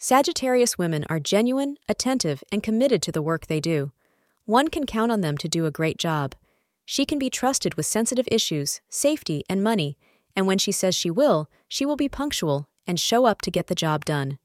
Sagittarius women are genuine, attentive, and committed to the work they do. One can count on them to do a great job. She can be trusted with sensitive issues, safety, and money, and when she says she will, she will be punctual and show up to get the job done.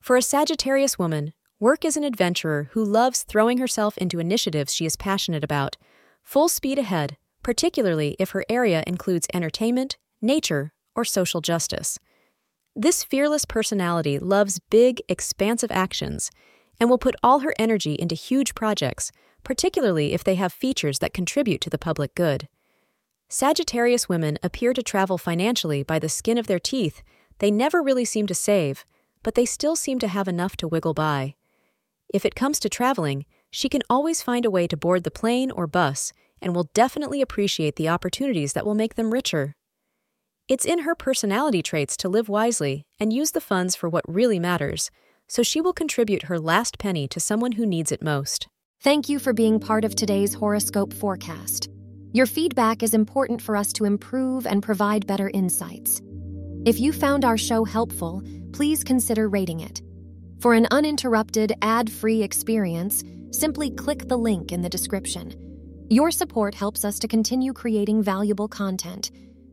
For a Sagittarius woman, work is an adventurer who loves throwing herself into initiatives she is passionate about, full speed ahead, particularly if her area includes entertainment, nature, or social justice. This fearless personality loves big, expansive actions and will put all her energy into huge projects, particularly if they have features that contribute to the public good. Sagittarius women appear to travel financially by the skin of their teeth. They never really seem to save, but they still seem to have enough to wiggle by. If it comes to traveling, she can always find a way to board the plane or bus and will definitely appreciate the opportunities that will make them richer. It's in her personality traits to live wisely and use the funds for what really matters, so she will contribute her last penny to someone who needs it most. Thank you for being part of today's horoscope forecast. Your feedback is important for us to improve and provide better insights. If you found our show helpful, please consider rating it. For an uninterrupted, ad free experience, simply click the link in the description. Your support helps us to continue creating valuable content